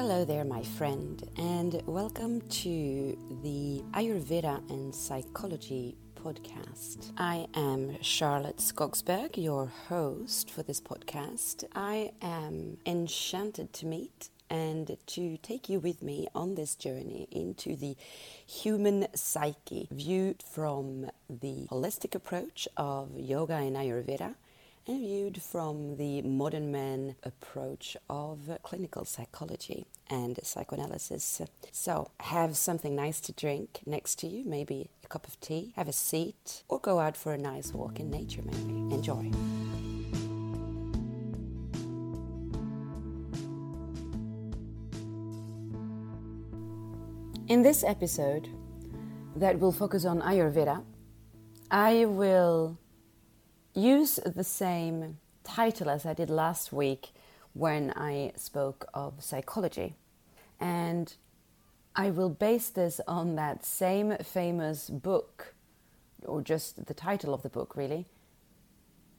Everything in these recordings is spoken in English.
Hello there, my friend, and welcome to the Ayurveda and Psychology podcast. I am Charlotte Skogsberg, your host for this podcast. I am enchanted to meet and to take you with me on this journey into the human psyche, viewed from the holistic approach of yoga and Ayurveda and viewed from the modern man approach of clinical psychology and psychoanalysis. So, have something nice to drink next to you, maybe a cup of tea, have a seat, or go out for a nice walk in nature, maybe. Enjoy. In this episode, that will focus on Ayurveda, I will use the same title as I did last week when I spoke of psychology. And I will base this on that same famous book, or just the title of the book, really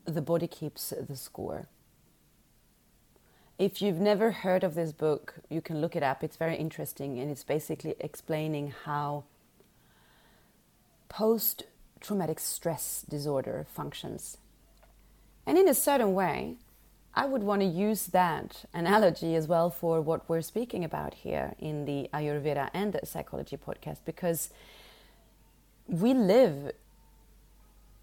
The Body Keeps the Score. If you've never heard of this book, you can look it up. It's very interesting and it's basically explaining how post traumatic stress disorder functions. And in a certain way, I would want to use that analogy as well for what we're speaking about here in the Ayurveda and the Psychology podcast because we live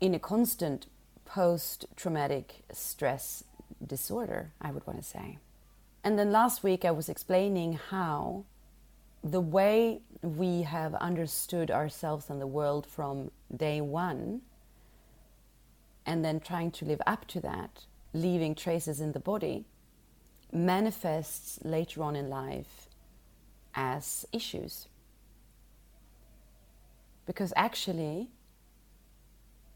in a constant post traumatic stress disorder, I would want to say. And then last week I was explaining how the way we have understood ourselves and the world from day one, and then trying to live up to that, leaving traces in the body, manifests later on in life as issues. Because actually,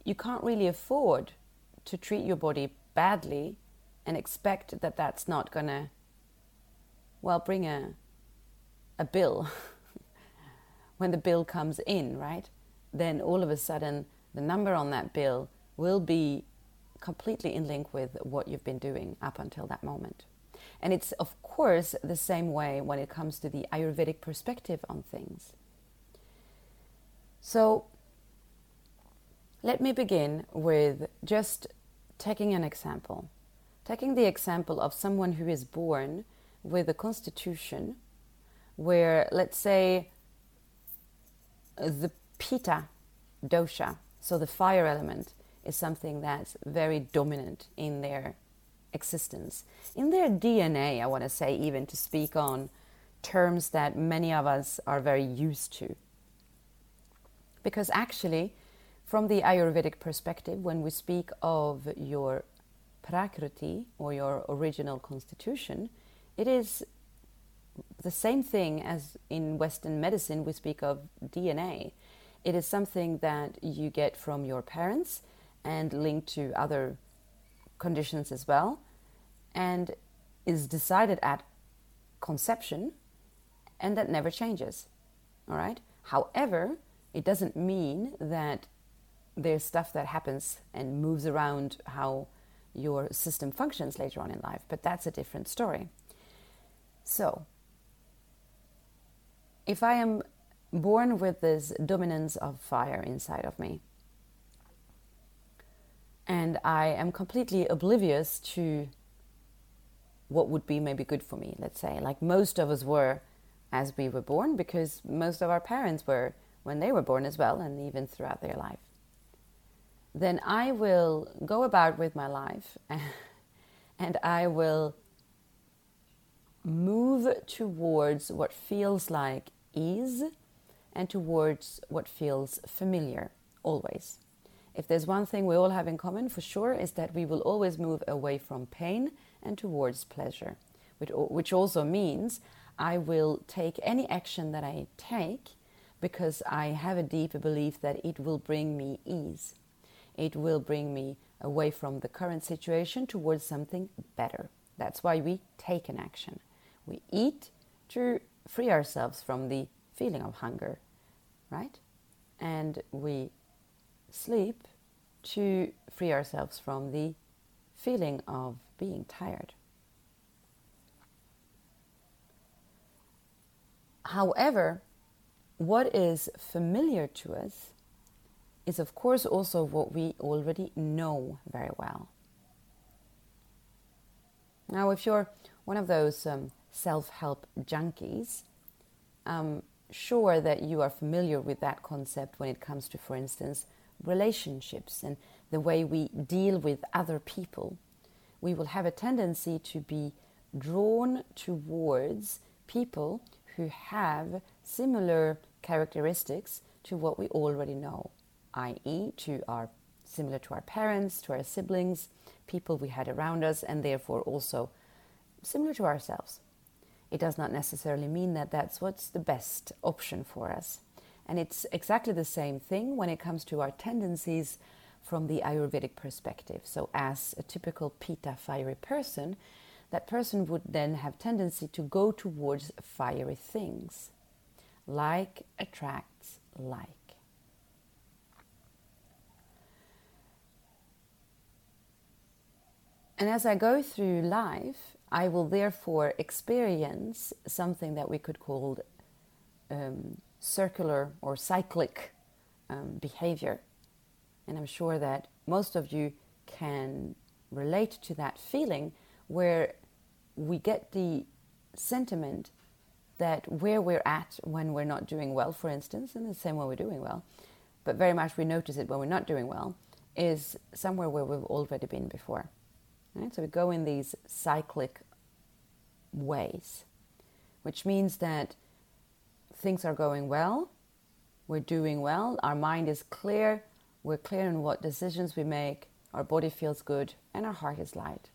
you can't really afford to treat your body badly and expect that that's not going to, well, bring a, a bill. when the bill comes in, right? Then all of a sudden, the number on that bill will be completely in link with what you've been doing up until that moment. And it's, of course, the same way when it comes to the Ayurvedic perspective on things. So, let me begin with just taking an example. Taking the example of someone who is born with a constitution where, let's say, the Pitta dosha, so the fire element, is something that's very dominant in their existence. In their DNA, I want to say, even to speak on terms that many of us are very used to. Because actually, from the Ayurvedic perspective, when we speak of your prakriti or your original constitution, it is the same thing as in Western medicine we speak of DNA. It is something that you get from your parents and linked to other conditions as well, and is decided at conception, and that never changes. All right. However, it doesn't mean that there's stuff that happens and moves around how your system functions later on in life, but that's a different story. So, if I am born with this dominance of fire inside of me, and I am completely oblivious to what would be maybe good for me, let's say, like most of us were as we were born, because most of our parents were when they were born as well, and even throughout their life. Then I will go about with my life and I will move towards what feels like ease and towards what feels familiar, always. If there's one thing we all have in common for sure, is that we will always move away from pain and towards pleasure, which also means I will take any action that I take because I have a deeper belief that it will bring me ease. It will bring me away from the current situation towards something better. That's why we take an action. We eat to free ourselves from the feeling of hunger, right? And we sleep to free ourselves from the feeling of being tired. However, what is familiar to us is, of course, also what we already know very well. Now, if you're one of those um, self help junkies, I'm sure that you are familiar with that concept when it comes to, for instance, relationships and the way we deal with other people. We will have a tendency to be drawn towards people who have similar characteristics to what we already know, i.e., to our similar to our parents, to our siblings, people we had around us, and therefore also similar to ourselves. It does not necessarily mean that that's what's the best option for us. And it's exactly the same thing when it comes to our tendencies from the Ayurvedic perspective. So, as a typical Pitta fiery person, that person would then have tendency to go towards fiery things. Like attracts like. And as I go through life, I will therefore experience something that we could call um, circular or cyclic um, behavior. And I'm sure that most of you can relate to that feeling where we get the sentiment that where we're at when we're not doing well, for instance, and the same when we're doing well, but very much we notice it when we're not doing well, is somewhere where we've already been before. Right? So we go in these cyclic ways, which means that things are going well, we're doing well, our mind is clear, we're clear on what decisions we make, our body feels good, and our heart is light.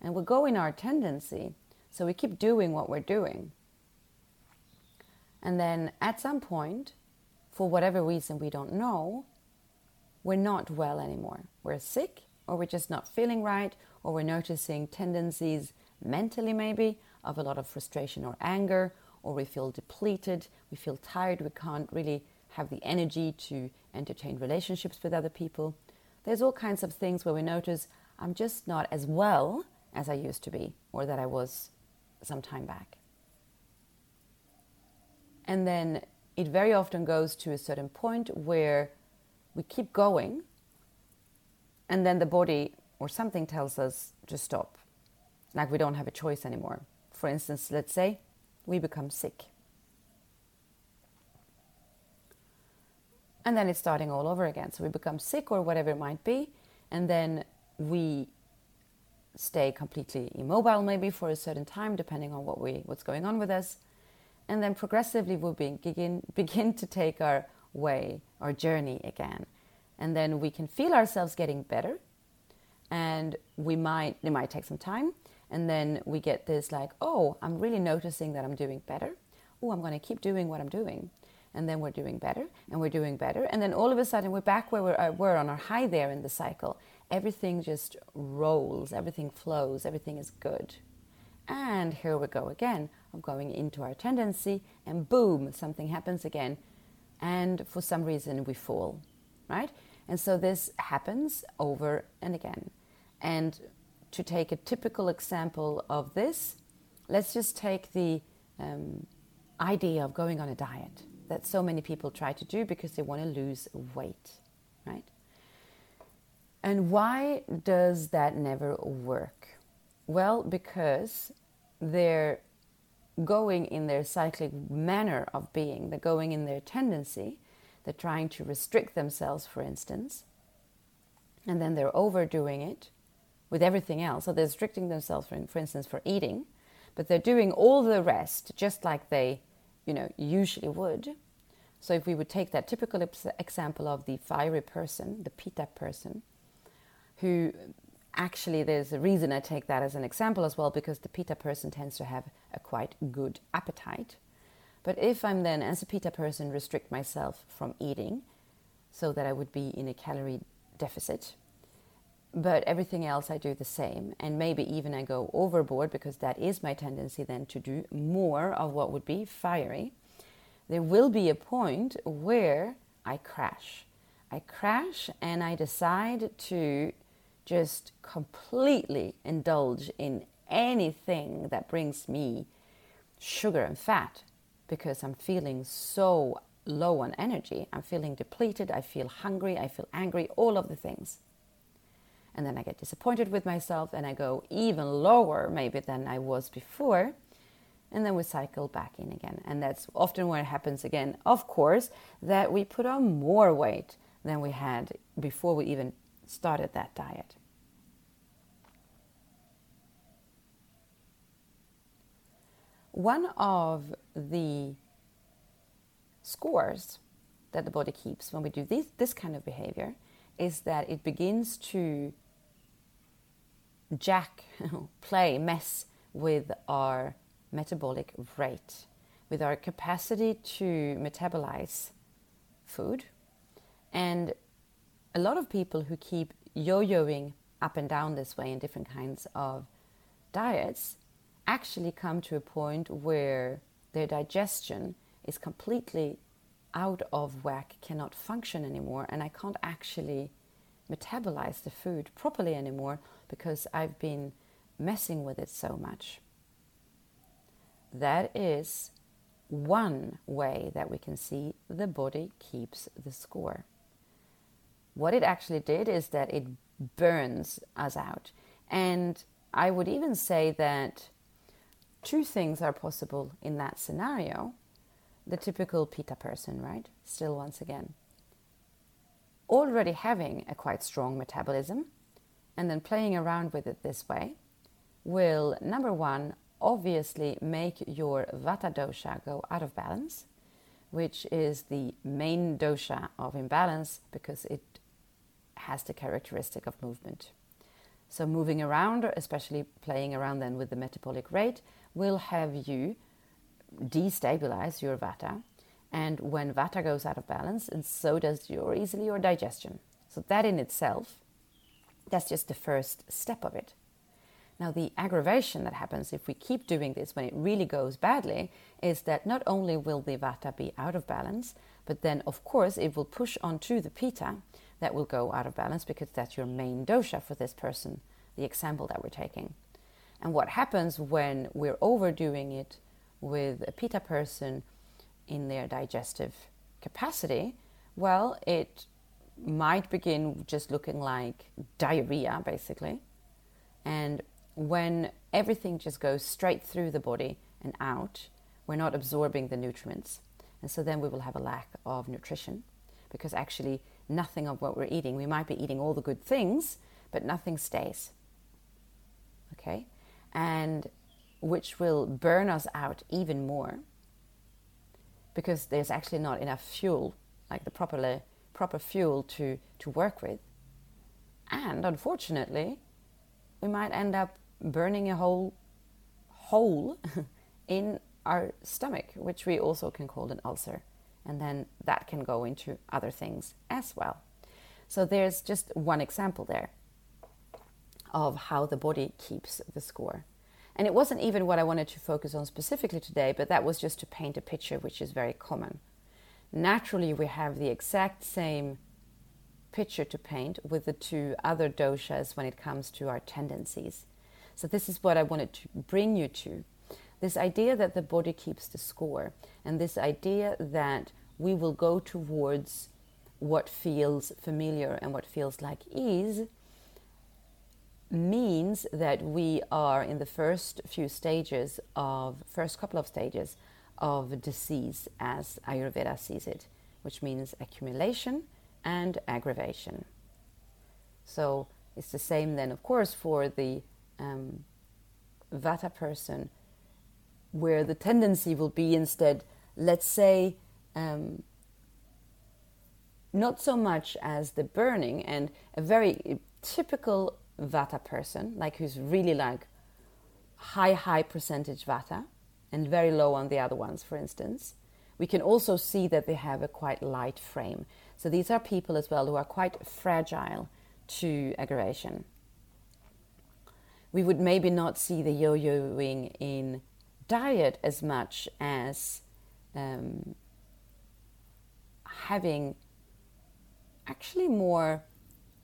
And we go in our tendency, so we keep doing what we're doing. And then at some point, for whatever reason we don't know, we're not well anymore. We're sick, or we're just not feeling right, or we're noticing tendencies mentally, maybe, of a lot of frustration or anger, or we feel depleted, we feel tired, we can't really have the energy to entertain relationships with other people. There's all kinds of things where we notice I'm just not as well as I used to be or that I was some time back. And then it very often goes to a certain point where we keep going, and then the body or something tells us to stop, like we don't have a choice anymore. For instance, let's say we become sick. And then it's starting all over again. So we become sick or whatever it might be, and then we stay completely immobile maybe for a certain time depending on what we what's going on with us and then progressively we'll begin begin to take our way our journey again and then we can feel ourselves getting better and we might it might take some time and then we get this like oh i'm really noticing that i'm doing better oh i'm going to keep doing what i'm doing and then we're doing better and we're doing better and then all of a sudden we're back where we're, uh, on our high there in the cycle everything just rolls, everything flows, everything is good. And here we go again of going into our tendency, and boom, something happens again. And for some reason, we fall, right? And so this happens over and again. And to take a typical example of this, let's just take the um, idea of going on a diet that so many people try to do because they want to lose weight, right? And why does that never work? Well, because they're going in their cyclic manner of being, they're going in their tendency, they're trying to restrict themselves, for instance, and then they're overdoing it with everything else. So they're restricting themselves, for, for instance, for eating, but they're doing all the rest just like they, you know, usually would. So if we would take that typical example of the fiery person, the pitta person, who actually there's a reason I take that as an example as well because the pitta person tends to have a quite good appetite. But if I'm then, as a pitta person, restrict myself from eating so that I would be in a calorie deficit, but everything else I do the same, and maybe even I go overboard because that is my tendency then to do more of what would be fiery, there will be a point where I crash. I crash and I decide to just completely indulge in anything that brings me sugar and fat. because I'm feeling so low on energy. I'm feeling depleted. I feel hungry. I feel angry, all of the things. And then I get disappointed with myself and I go even lower, maybe, than I was before. And then we cycle back in again. And that's often where it happens again, of course, that we put on more weight than we had before we even started that diet. One of the scores that the body keeps when we do this, this kind of behavior is that it begins to jack, play, mess with our metabolic rate, with our capacity to metabolize food. And a lot of people who keep yo yoing up and down this way in different kinds of diets actually come to a point where their digestion is completely out of whack, cannot function anymore, and I can't actually metabolize the food properly anymore because I've been messing with it so much. That is one way that we can see the body keeps the score. What it actually did is that it burns us out. And I would even say that two things are possible in that scenario. The typical Pitta person, right? Still, once again, already having a quite strong metabolism and then playing around with it this way will, number one, obviously make your Vata dosha go out of balance, which is the main dosha of imbalance because it has the characteristic of movement. So, moving around, especially playing around then with the metabolic rate, will have you destabilize your Vata. And when Vata goes out of balance, and so does your easily your digestion. So, that in itself, that's just the first step of it. Now, the aggravation that happens if we keep doing this when it really goes badly is that not only will the vata be out of balance, but then, of course, it will push onto the pitta that will go out of balance because that's your main dosha for this person, the example that we're taking. And what happens when we're overdoing it with a pitta person in their digestive capacity? Well, it might begin just looking like diarrhea, basically. And when everything just goes straight through the body and out, we're not absorbing the nutrients. And so then we will have a lack of nutrition because actually nothing of what we're eating, we might be eating all the good things, but nothing stays. Okay? And which will burn us out even more because there's actually not enough fuel, like the proper, proper fuel to, to work with. And unfortunately, we might end up burning a whole hole in our stomach, which we also can call an ulcer. And then that can go into other things as well. So there's just one example there of how the body keeps the score. And it wasn't even what I wanted to focus on specifically today, but that was just to paint a picture which is very common. Naturally, we have the exact same picture to paint with the two other doshas when it comes to our tendencies. So, this is what I wanted to bring you to this idea that the body keeps the score, and this idea that we will go towards what feels familiar and what feels like ease means that we are in the first few stages of first couple of stages of disease as ayurveda sees it which means accumulation and aggravation. So it's the same then of course for the um, Vata person, where the tendency will be instead, let's say, um, not so much as the burning and a very typical Vata person, like who's really like high, high percentage Vata and very low on the other ones, for instance. We can also see that they have a quite light frame. So these are people as well who are quite fragile to aggravation we would maybe not see the yo-yoing in diet as much as um, having actually more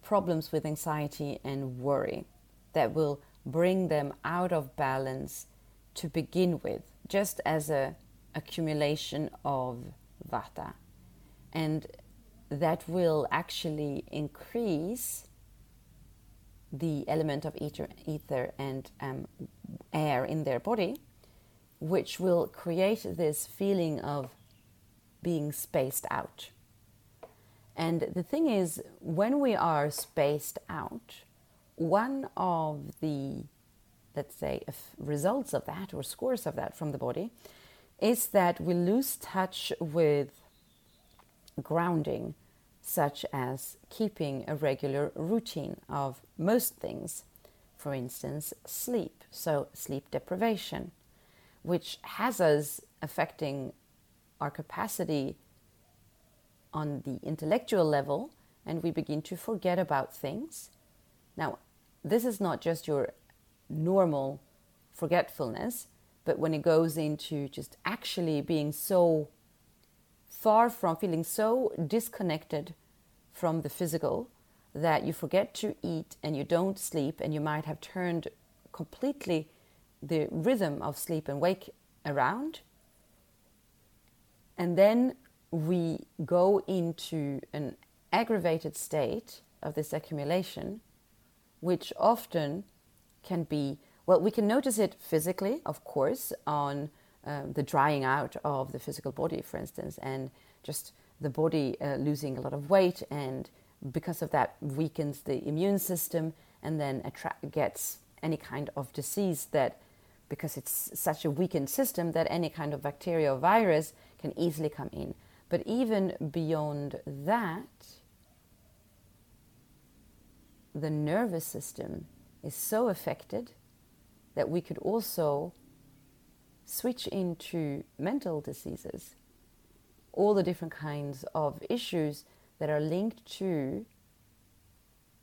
problems with anxiety and worry that will bring them out of balance to begin with, just as a accumulation of vata. And that will actually increase the element of ether, ether and um, air in their body, which will create this feeling of being spaced out. And the thing is, when we are spaced out, one of the, let's say, results of that or scores of that from the body is that we lose touch with grounding, such as keeping a regular routine of most things. For instance, sleep, so sleep deprivation, which has us affecting our capacity on the intellectual level and we begin to forget about things. Now, this is not just your normal forgetfulness, but when it goes into just actually being so far from feeling so disconnected from the physical that you forget to eat and you don't sleep and you might have turned completely the rhythm of sleep and wake around. And then we go into an aggravated state of this accumulation, which often can be well, we can notice it physically, of course, on um, the drying out of the physical body, for instance, and just the body uh, losing a lot of weight, and because of that, weakens the immune system and then attra- gets any kind of disease that, because it's such a weakened system, that any kind of bacteria or virus can easily come in. But even beyond that, the nervous system is so affected that we could also switch into mental diseases, all the different kinds of issues that are linked to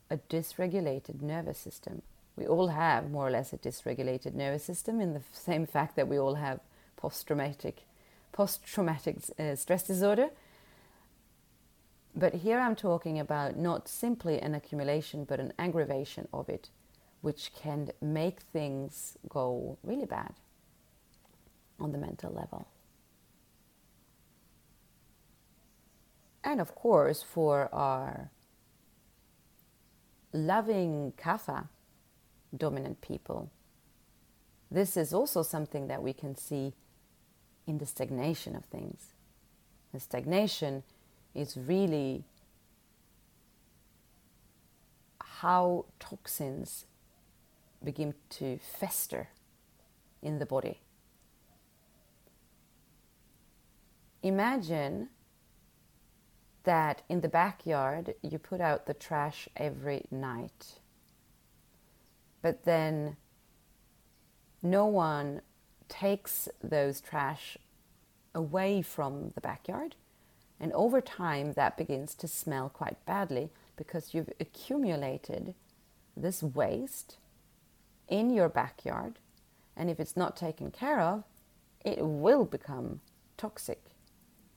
a dysregulated nervous system. We all have more or less a dysregulated nervous system in the same fact that we all have post-traumatic post-traumatic uh, stress disorder. But here I'm talking about not simply an accumulation but an aggravation of it which can make things go really bad on the mental level. And of course, for our loving kapha dominant people, this is also something that we can see in the stagnation of things. The stagnation is really how toxins begin to fester in the body. Imagine that in the backyard you put out the trash every night, but then no one takes those trash away from the backyard, and over time that begins to smell quite badly because you've accumulated this waste in your backyard, and if it's not taken care of, it will become toxic.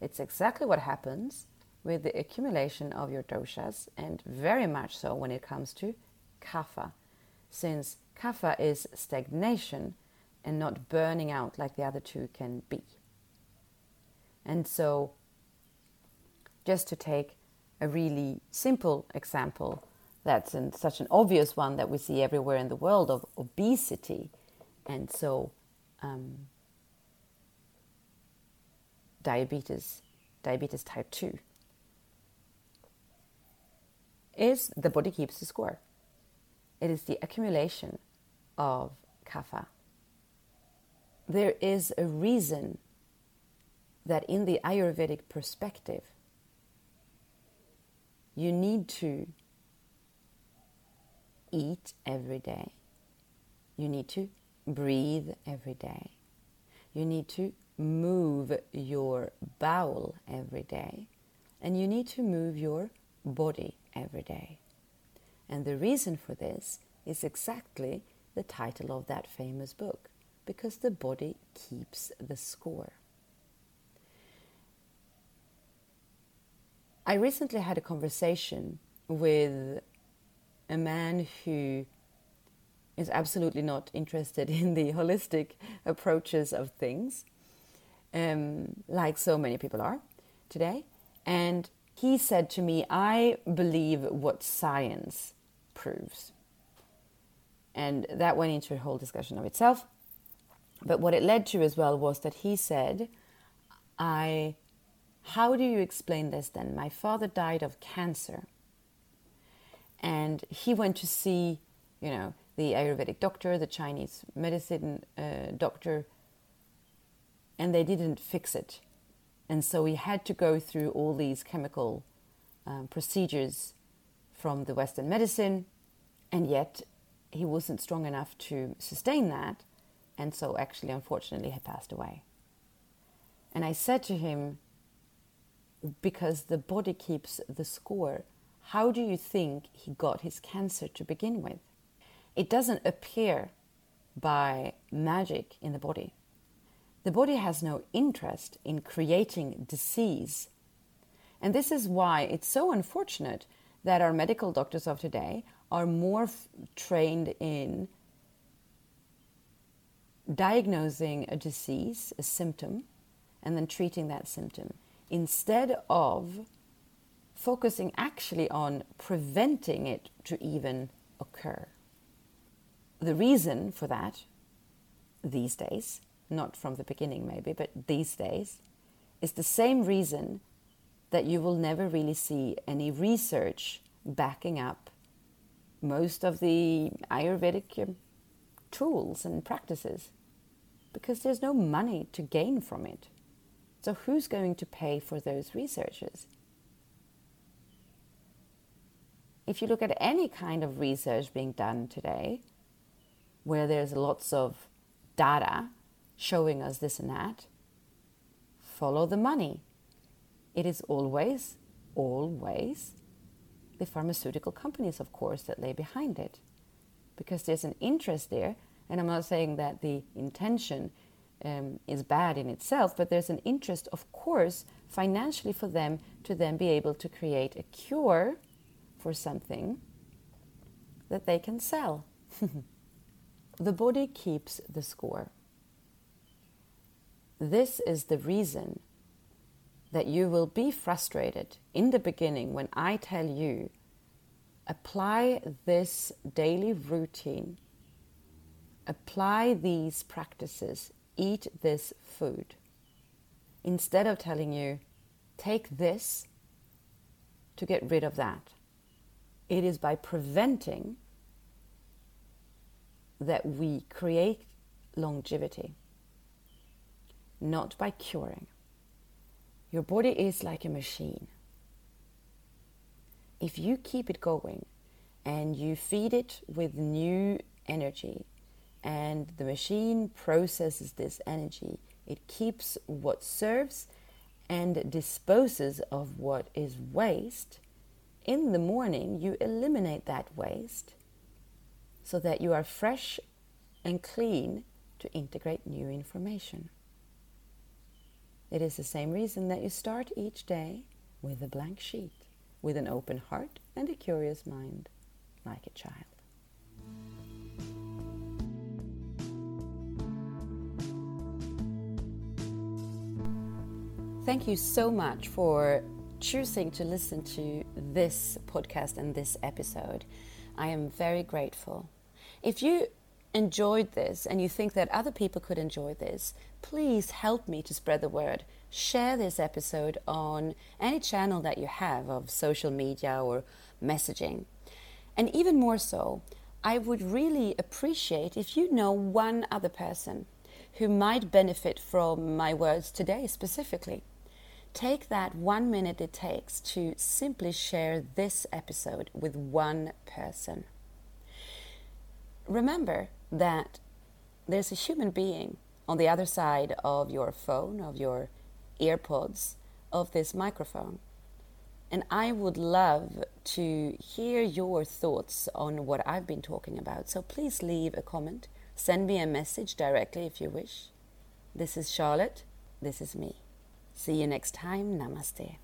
It's exactly what happens with the accumulation of your doshas, and very much so when it comes to kapha, since kapha is stagnation and not burning out like the other two can be. And so, just to take a really simple example, that's an, such an obvious one that we see everywhere in the world of obesity. And so, um, diabetes, diabetes type 2, is the body keeps the score. It is the accumulation of kapha. There is a reason that in the Ayurvedic perspective, you need to eat every day. You need to breathe every day. You need to move your bowel every day. And you need to move your body every day. And the reason for this is exactly the title of that famous book because the body keeps the score. I recently had a conversation with a man who is absolutely not interested in the holistic approaches of things. um, like so many people are today. And he said to me, I believe what science proves. And that went into a whole discussion of itself. But what it led to as well was that he said, I, how do you explain this then? My father died of cancer. And he went to see, you know, the Ayurvedic doctor, the Chinese medicine uh, doctor, and they didn't fix it. And so he had to go through all these chemical um, procedures from the Western medicine, and yet he wasn't strong enough to sustain that, and so actually, unfortunately, he passed away. And I said to him, because the body keeps the score, how do you think he got his cancer to begin with? It doesn't appear by magic in the body. The body has no interest in creating disease. And this is why it's so unfortunate that our medical doctors of today are more trained in diagnosing a disease, a symptom, and then treating that symptom instead of focusing actually on preventing it to even occur. The reason for that these days, not from the beginning maybe, but these days, is the same reason that you will never really see any research backing up most of the Ayurvedic um, tools and practices because there's no money to gain from it. So, who's going to pay for those researchers? If you look at any kind of research being done today, where there's lots of data showing us this and that, follow the money. It is always, always the pharmaceutical companies, of course, that lay behind it. Because there's an interest there, and I'm not saying that the intention um, is bad in itself, but there's an interest, of course, financially for them to then be able to create a cure for something that they can sell. the body keeps the score. This is the reason that you will be frustrated in the beginning when I tell you apply this daily routine, apply these practices, eat this food, instead of telling you take this to get rid of that. It is by preventing that we create longevity, not by curing. Your body is like a machine. If you keep it going and you feed it with new energy, and the machine processes this energy, it keeps what serves and disposes of what is waste. In the morning, you eliminate that waste so that you are fresh and clean to integrate new information. It is the same reason that you start each day with a blank sheet, with an open heart and a curious mind, like a child. Thank you so much for choosing to listen to this podcast and this episode. I am very grateful. If you enjoyed this and you think that other people could enjoy this, please help me to spread the word. Share this episode on any channel that you have of social media or messaging. And even more so, I would really appreciate if you know one other person who might benefit from my words today specifically. Take that one minute it takes to simply share this episode with one person. Remember that there's a human being on the other side of your phone, of your earpods, of this microphone. And I would love to hear your thoughts on what I've been talking about. So please leave a comment. Send me a message directly if you wish. This is Charlotte. This is me. See you next time. Namaste.